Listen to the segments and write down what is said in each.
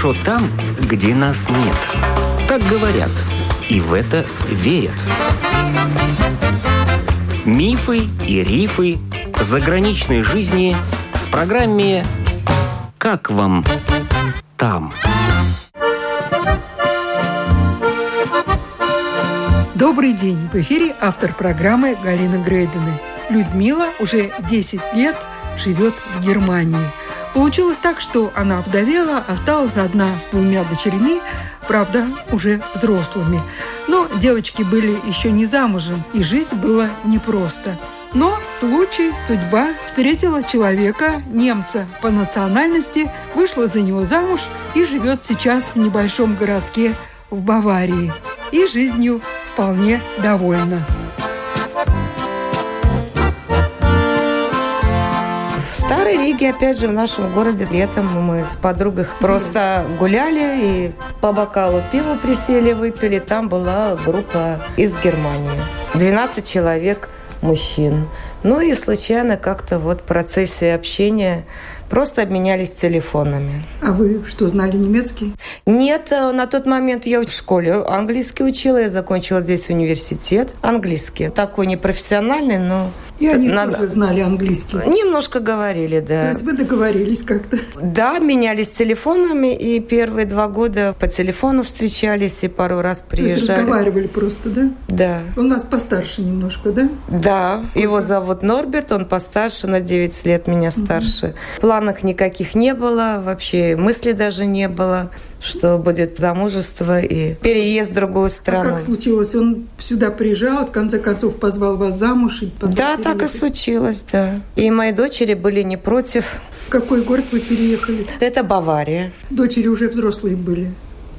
хорошо там, где нас нет. Так говорят, и в это верят. Мифы и рифы заграничной жизни в программе «Как вам там?». Добрый день! В эфире автор программы Галина Грейдена. Людмила уже 10 лет живет в Германии. Получилось так, что она вдовела, осталась одна с двумя дочерьми, правда, уже взрослыми. Но девочки были еще не замужем, и жить было непросто. Но случай, судьба встретила человека, немца по национальности, вышла за него замуж и живет сейчас в небольшом городке в Баварии. И жизнью вполне довольна. Старой Риге, опять же, в нашем городе летом мы с подругой просто гуляли и по бокалу пива присели, выпили. Там была группа из Германии. 12 человек мужчин. Ну и случайно как-то вот в процессе общения Просто обменялись телефонами. А вы что, знали немецкий? Нет, э, на тот момент я в школе английский учила, я закончила здесь университет английский. Такой непрофессиональный, но... И они надо... тоже знали английский? Немножко говорили, да. То есть вы договорились как-то? Да, менялись телефонами, и первые два года по телефону встречались, и пару раз приезжали. То есть разговаривали просто, да? Да. Он вас постарше немножко, да? Да. Его зовут Норберт, он постарше, на 9 лет меня старше. Угу планах никаких не было, вообще мысли даже не было, что будет замужество и переезд в другую страну. А как случилось? Он сюда приезжал, в конце концов позвал вас замуж? И да, так и случилось, да. И мои дочери были не против. В какой город вы переехали? Это Бавария. Дочери уже взрослые были?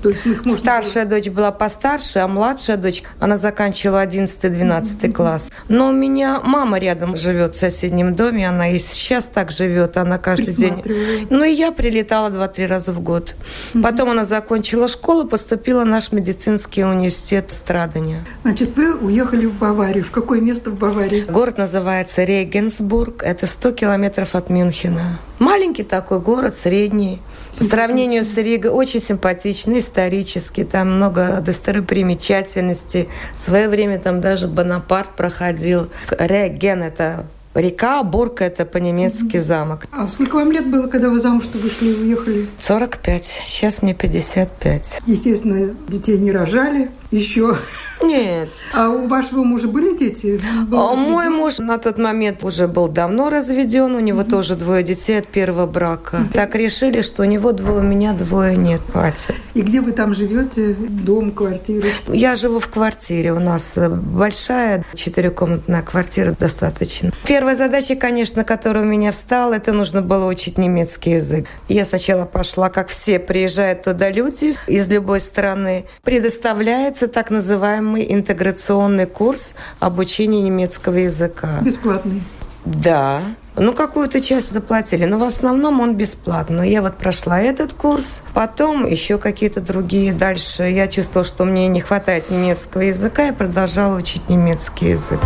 То есть их можно Старшая дочь была постарше, а младшая дочь, она заканчивала 11-12 mm-hmm. класс. Но у меня мама рядом живет в соседнем доме, она и сейчас так живет, она каждый день. Ну и я прилетала 2-3 раза в год. Mm-hmm. Потом она закончила школу, поступила в наш медицинский университет Страдания. Значит, вы уехали в Баварию. В какое место в Баварии? Город называется Регенсбург. Это 100 километров от Мюнхена. Маленький такой город, средний. По сравнению с Ригой очень симпатичный, исторический. Там много достопримечательностей. В свое время там даже Бонапарт проходил. Реген – это Река, Бурка – это по-немецки mm-hmm. замок. А сколько вам лет было, когда вы замуж-то вышли и уехали? 45. Сейчас мне 55. Естественно, детей не рожали еще. Нет. А у вашего мужа были дети? а мой муж на тот момент уже был давно разведен, у него mm-hmm. тоже двое детей от первого брака. Mm-hmm. Так решили, что у него двое, у меня двое нет, хватит. И где вы там живете? Дом, квартира? Я живу в квартире. У нас большая четырехкомнатная квартира достаточно. Первая задача, конечно, которая у меня встала, это нужно было учить немецкий язык. Я сначала пошла, как все, приезжают туда люди из любой страны, предоставляется так называемый интеграционный курс обучения немецкого языка. Бесплатный? Да. Ну, какую-то часть заплатили, но в основном он бесплатный. Я вот прошла этот курс, потом еще какие-то другие. Дальше я чувствовала, что мне не хватает немецкого языка, и продолжала учить немецкий язык.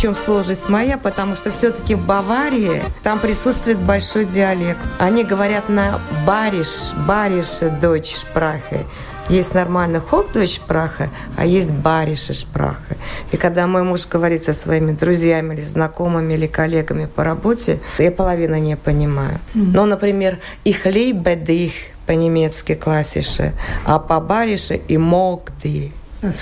Чем сложность моя, потому что все-таки в Баварии там присутствует большой диалект. Они говорят на бариш, барише дочь шпрахе. Есть нормально Хохдойчпраха, а есть барише шпраха. И когда мой муж говорит со своими друзьями или знакомыми или коллегами по работе, я половину не понимаю. Mm-hmm. Ну, например, их лейбедих по-немецки классише, а по барише и могди.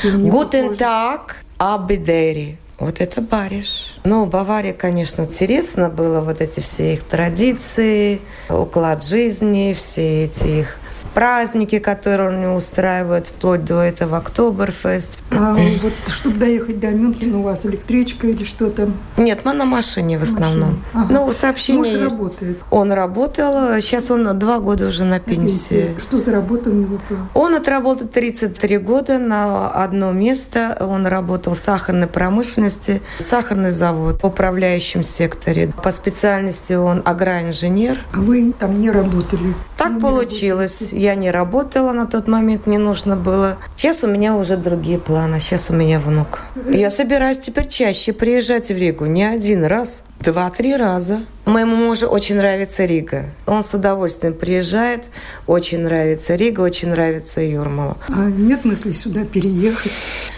Гутен так, абидери. Вот это Бариш. Ну, Бавария, конечно, интересно было, вот эти все их традиции, уклад жизни, все эти их праздники, которые они устраивают, вплоть до этого Октоберфест. А вот чтобы доехать до Мюнхена, у вас электричка или что там? Нет, мы на машине в основном. Ага. Ну, сообщение Муж есть. работает? Он работал, сейчас он два года уже на пенсии. пенсии. Что за работа у него была? Он отработал 33 года на одно место. Он работал в сахарной промышленности, сахарный завод в управляющем секторе. По специальности он агроинженер. А вы там не работали? Так ну, получилось. Я не работала на тот момент, не нужно было. Сейчас у меня уже другие планы. Сейчас у меня внук. Я собираюсь теперь чаще приезжать в Ригу. Не один раз. Два-три раза. Моему мужу очень нравится Рига. Он с удовольствием приезжает. Очень нравится Рига, очень нравится Юрмала. А нет мысли сюда переехать?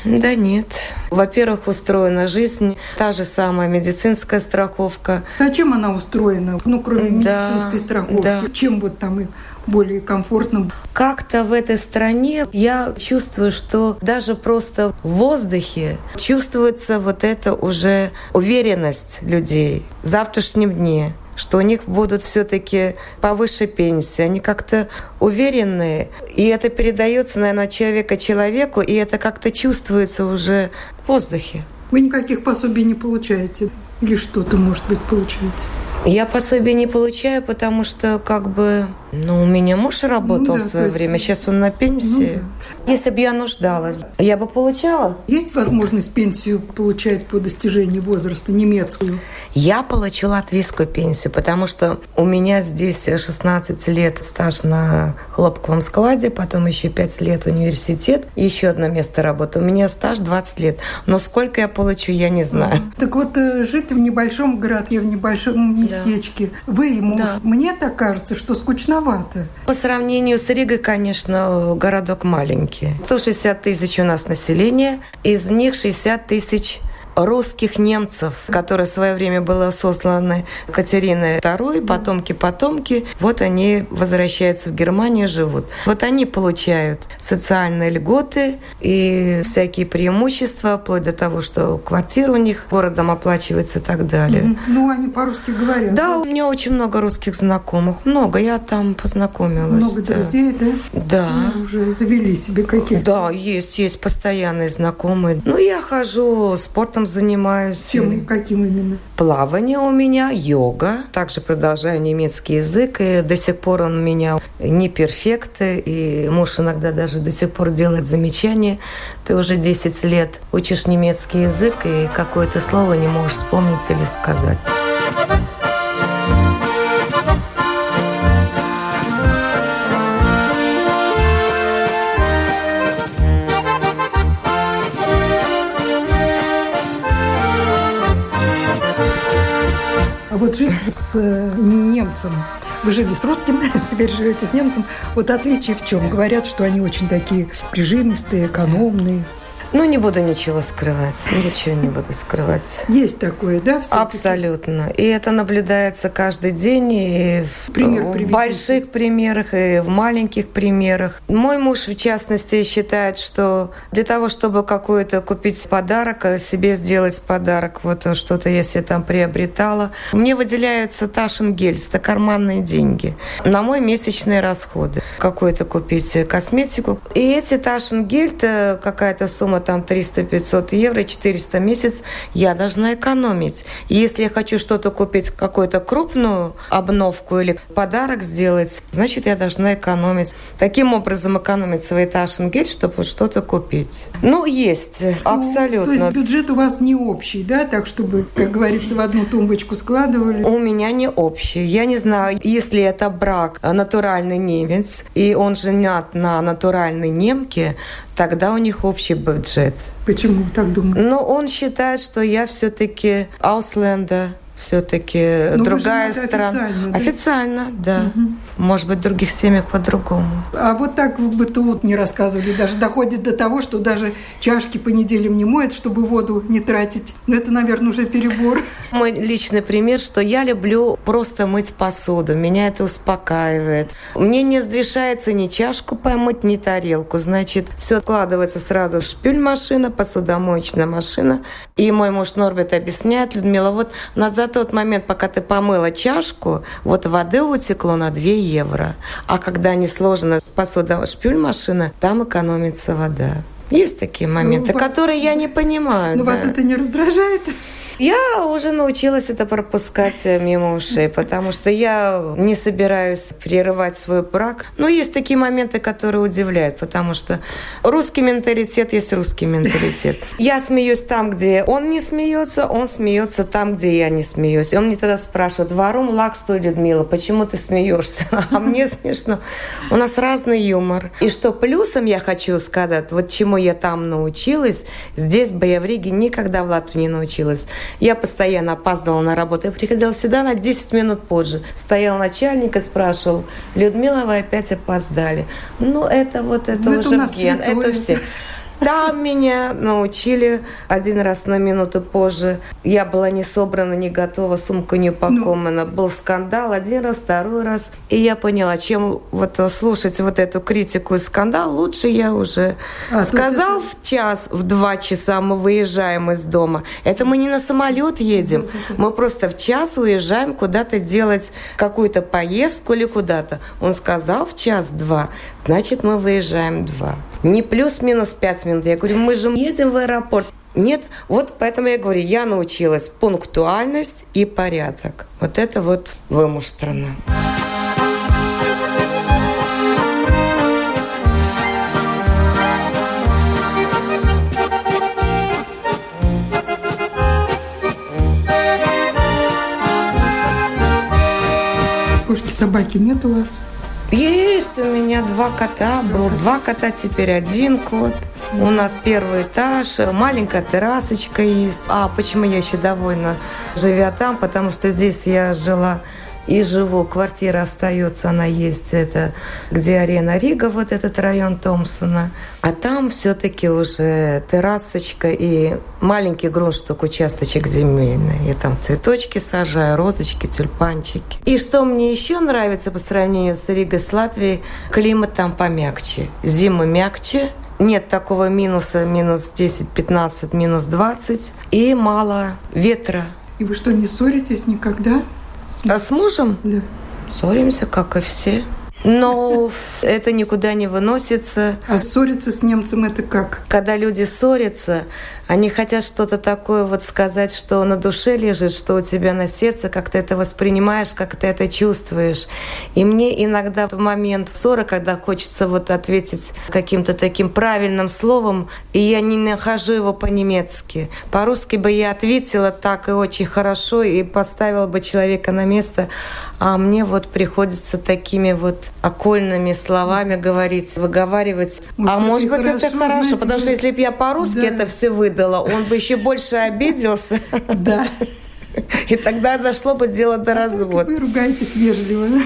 Да нет. Во-первых, устроена жизнь. Та же самая медицинская страховка. А чем она устроена? Ну, кроме медицинской да, страховки. Да. Чем вот там и более комфортно. Как-то в этой стране я чувствую, что даже просто в воздухе чувствуется вот эта уже уверенность людей в завтрашнем дне что у них будут все-таки повыше пенсии. Они как-то уверенные. И это передается, наверное, от человека человеку, и это как-то чувствуется уже в воздухе. Вы никаких пособий не получаете? Или что-то, может быть, получаете? Я пособие не получаю, потому что как бы, ну, у меня муж работал ну, да, в свое время, сейчас он на пенсии. Ну, да. Если бы я нуждалась, я бы получала. Есть возможность пенсию получать по достижении возраста немецкую? Я получу латвийскую пенсию, потому что у меня здесь 16 лет стаж на хлопковом складе, потом еще 5 лет университет, еще одно место работы. У меня стаж 20 лет. Но сколько я получу, я не знаю. Так вот, э, жить в небольшом городе, в небольшом местечке, да. вы и муж, да. мне так кажется, что скучновато. По сравнению с Ригой, конечно, городок маленький. 160 тысяч у нас населения, из них 60 тысяч русских немцев, которые в свое время были сосланы Катериной II, потомки-потомки, вот они возвращаются в Германию, живут. Вот они получают социальные льготы и всякие преимущества, вплоть до того, что квартира у них городом оплачивается и так далее. Ну, они по-русски говорят. Да, у меня очень много русских знакомых. Много, я там познакомилась. Много да. друзей, да? Да. Ну, уже завели себе какие-то. Да, есть, есть постоянные знакомые. Ну, я хожу спортом занимаюсь. Чем каким именно? Плавание у меня, йога. Также продолжаю немецкий язык. И до сих пор он у меня не перфект. И муж иногда даже до сих пор делает замечания. Ты уже 10 лет учишь немецкий язык, и какое-то слово не можешь вспомнить или сказать. С э, немцем, вы жили с русским, теперь живете с немцем. Вот отличие в чем? Говорят, что они очень такие прижимистые, экономные. Ну, не буду ничего скрывать. Ничего не буду скрывать. Есть такое, да? Абсолютно. И это наблюдается каждый день и в, Пример больших примерах, и в маленьких примерах. Мой муж, в частности, считает, что для того, чтобы какой-то купить подарок, а себе сделать подарок, вот что-то, если там приобретала, мне выделяются Ташингель, это карманные деньги, на мой месячные расходы. Какой-то купить косметику. И эти Ташингель, какая-то сумма там 300-500 евро, 400 в месяц, я должна экономить. И если я хочу что-то купить, какую-то крупную обновку или подарок сделать, значит, я должна экономить. Таким образом экономить свой ташенгель, чтобы что-то купить. Ну, есть, ну, абсолютно. То есть бюджет у вас не общий, да, так чтобы, как говорится, в одну тумбочку складывали? У меня не общий. Я не знаю, если это брак натуральный немец, и он женат на натуральной немке, тогда у них общий бюджет. Почему так думаете? Но он считает, что я все-таки Ауслендер, все-таки ну, другая страна. Официально, да? Официально, да. Угу. Может быть, в других семьях по-другому. А вот так в быту не рассказывали. Даже доходит до того, что даже чашки по неделям не моют, чтобы воду не тратить. Но это, наверное, уже перебор. Мой личный пример, что я люблю просто мыть посуду. Меня это успокаивает. Мне не разрешается ни чашку помыть, ни тарелку. Значит, все складывается сразу в шпюль машина, посудомоечная машина. И мой муж Норбет объясняет, Людмила, вот за тот момент, пока ты помыла чашку, вот воды утекло на 2 евро. А когда не сложена посуда шпюль машина, там экономится вода. Есть такие моменты, ну, которые я не понимаю. Но да. вас это не раздражает? Я уже научилась это пропускать э, мимо ушей, потому что я не собираюсь прерывать свой брак. Но есть такие моменты, которые удивляют, потому что русский менталитет есть русский менталитет. Я смеюсь там, где он не смеется, он смеется там, где я не смеюсь. И он мне тогда спрашивает, варум лаксту, Людмила, почему ты смеешься? А мне смешно. У нас разный юмор. И что плюсом я хочу сказать, вот чему я там научилась, здесь бы я в Риге никогда в Латвии не научилась. Я постоянно опаздывала на работу. Я приходила всегда на 10 минут позже. Стоял начальник и спрашивал, Людмила, вы опять опоздали. Ну, это вот, это ну, уже это ген, это все. Там меня научили один раз на минуту позже. Я была не собрана, не готова, сумка не упакована. Ну. Был скандал один раз, второй раз. И я поняла, чем вот слушать вот эту критику и скандал, лучше я уже а, сказал это... в час, в два часа мы выезжаем из дома. Это мы не на самолет едем. Мы просто в час уезжаем куда-то делать какую-то поездку или куда-то. Он сказал в час-два, значит мы выезжаем два. Не плюс-минус пять минут. Я говорю, мы же едем в аэропорт. Нет, вот поэтому я говорю, я научилась пунктуальность и порядок. Вот это вот вымуштренно. Кошки, собаки нет у вас? Есть у меня два кота. Был два кота, теперь один кот. У нас первый этаж, маленькая террасочка есть. А почему я еще довольна, живя там? Потому что здесь я жила и живу. Квартира остается, она есть, это где арена Рига, вот этот район Томпсона. А там все-таки уже террасочка и маленький грунштук, участочек земельный. Я там цветочки сажаю, розочки, тюльпанчики. И что мне еще нравится по сравнению с Ригой, с Латвией, климат там помягче. Зимы мягче, нет такого минуса, минус 10, 15, минус 20. И мало ветра. И вы что, не ссоритесь никогда? А с мужем? Да. Ссоримся, как и все. Но это никуда не выносится. А ссориться с немцем это как? Когда люди ссорятся, они хотят что-то такое вот сказать, что на душе лежит, что у тебя на сердце, как ты это воспринимаешь, как ты это чувствуешь. И мне иногда в момент ссоры, когда хочется вот ответить каким-то таким правильным словом, и я не нахожу его по-немецки. По-русски бы я ответила так и очень хорошо, и поставила бы человека на место, а мне вот приходится такими вот окольными словами говорить, выговаривать. Вот а может быть, хорошо, это хорошо, знаете, потому что если бы я по-русски да. это все выдала, он бы еще больше обиделся. Да. И тогда дошло бы дело до развода. Вы ругаетесь вежливо, да?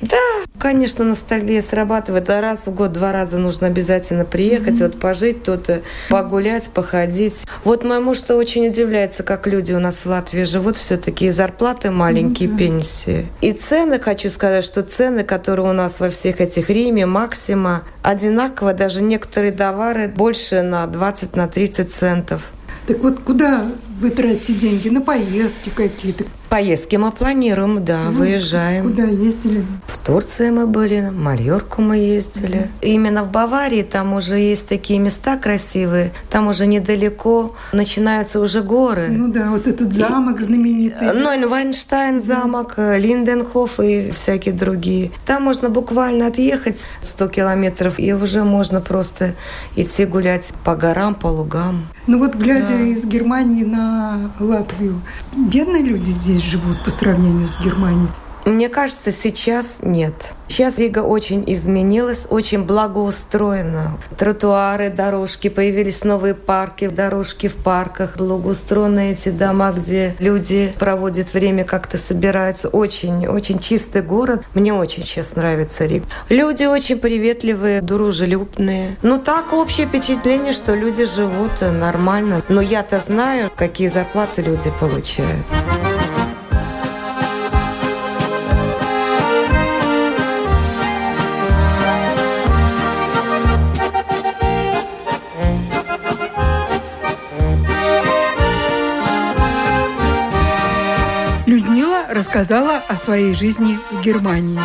Да, конечно, ностальгия срабатывает. А раз в год, два раза нужно обязательно приехать, mm-hmm. вот пожить тут, погулять, походить. Вот мой муж-то очень удивляется, как люди у нас в Латвии живут, все-таки зарплаты маленькие, mm-hmm. пенсии. И цены, хочу сказать, что цены, которые у нас во всех этих Риме, Максима, одинаково, даже некоторые товары больше на 20 на 30 центов. Так вот, куда вы тратите деньги? На поездки какие-то? Поездки мы планируем, да, ну, выезжаем. Куда ездили? В Турции мы были, в Мальорку мы ездили. Mm-hmm. Именно в Баварии там уже есть такие места красивые, там уже недалеко начинаются уже горы. Ну да, вот этот замок и, знаменитый. Ну, Вайнштайн замок, mm-hmm. Линденхоф и всякие другие. Там можно буквально отъехать 100 километров, и уже можно просто идти гулять по горам, по лугам. Ну вот глядя да. из Германии на Латвию, бедные люди здесь живут по сравнению с Германией? Мне кажется, сейчас нет. Сейчас Рига очень изменилась, очень благоустроена. Тротуары, дорожки, появились новые парки, дорожки в парках, благоустроены эти дома, где люди проводят время, как-то собираются. Очень, очень чистый город. Мне очень сейчас нравится Рига. Люди очень приветливые, дружелюбные. Ну так, общее впечатление, что люди живут нормально. Но я-то знаю, какие зарплаты люди получают. Рассказала о своей жизни в Германии.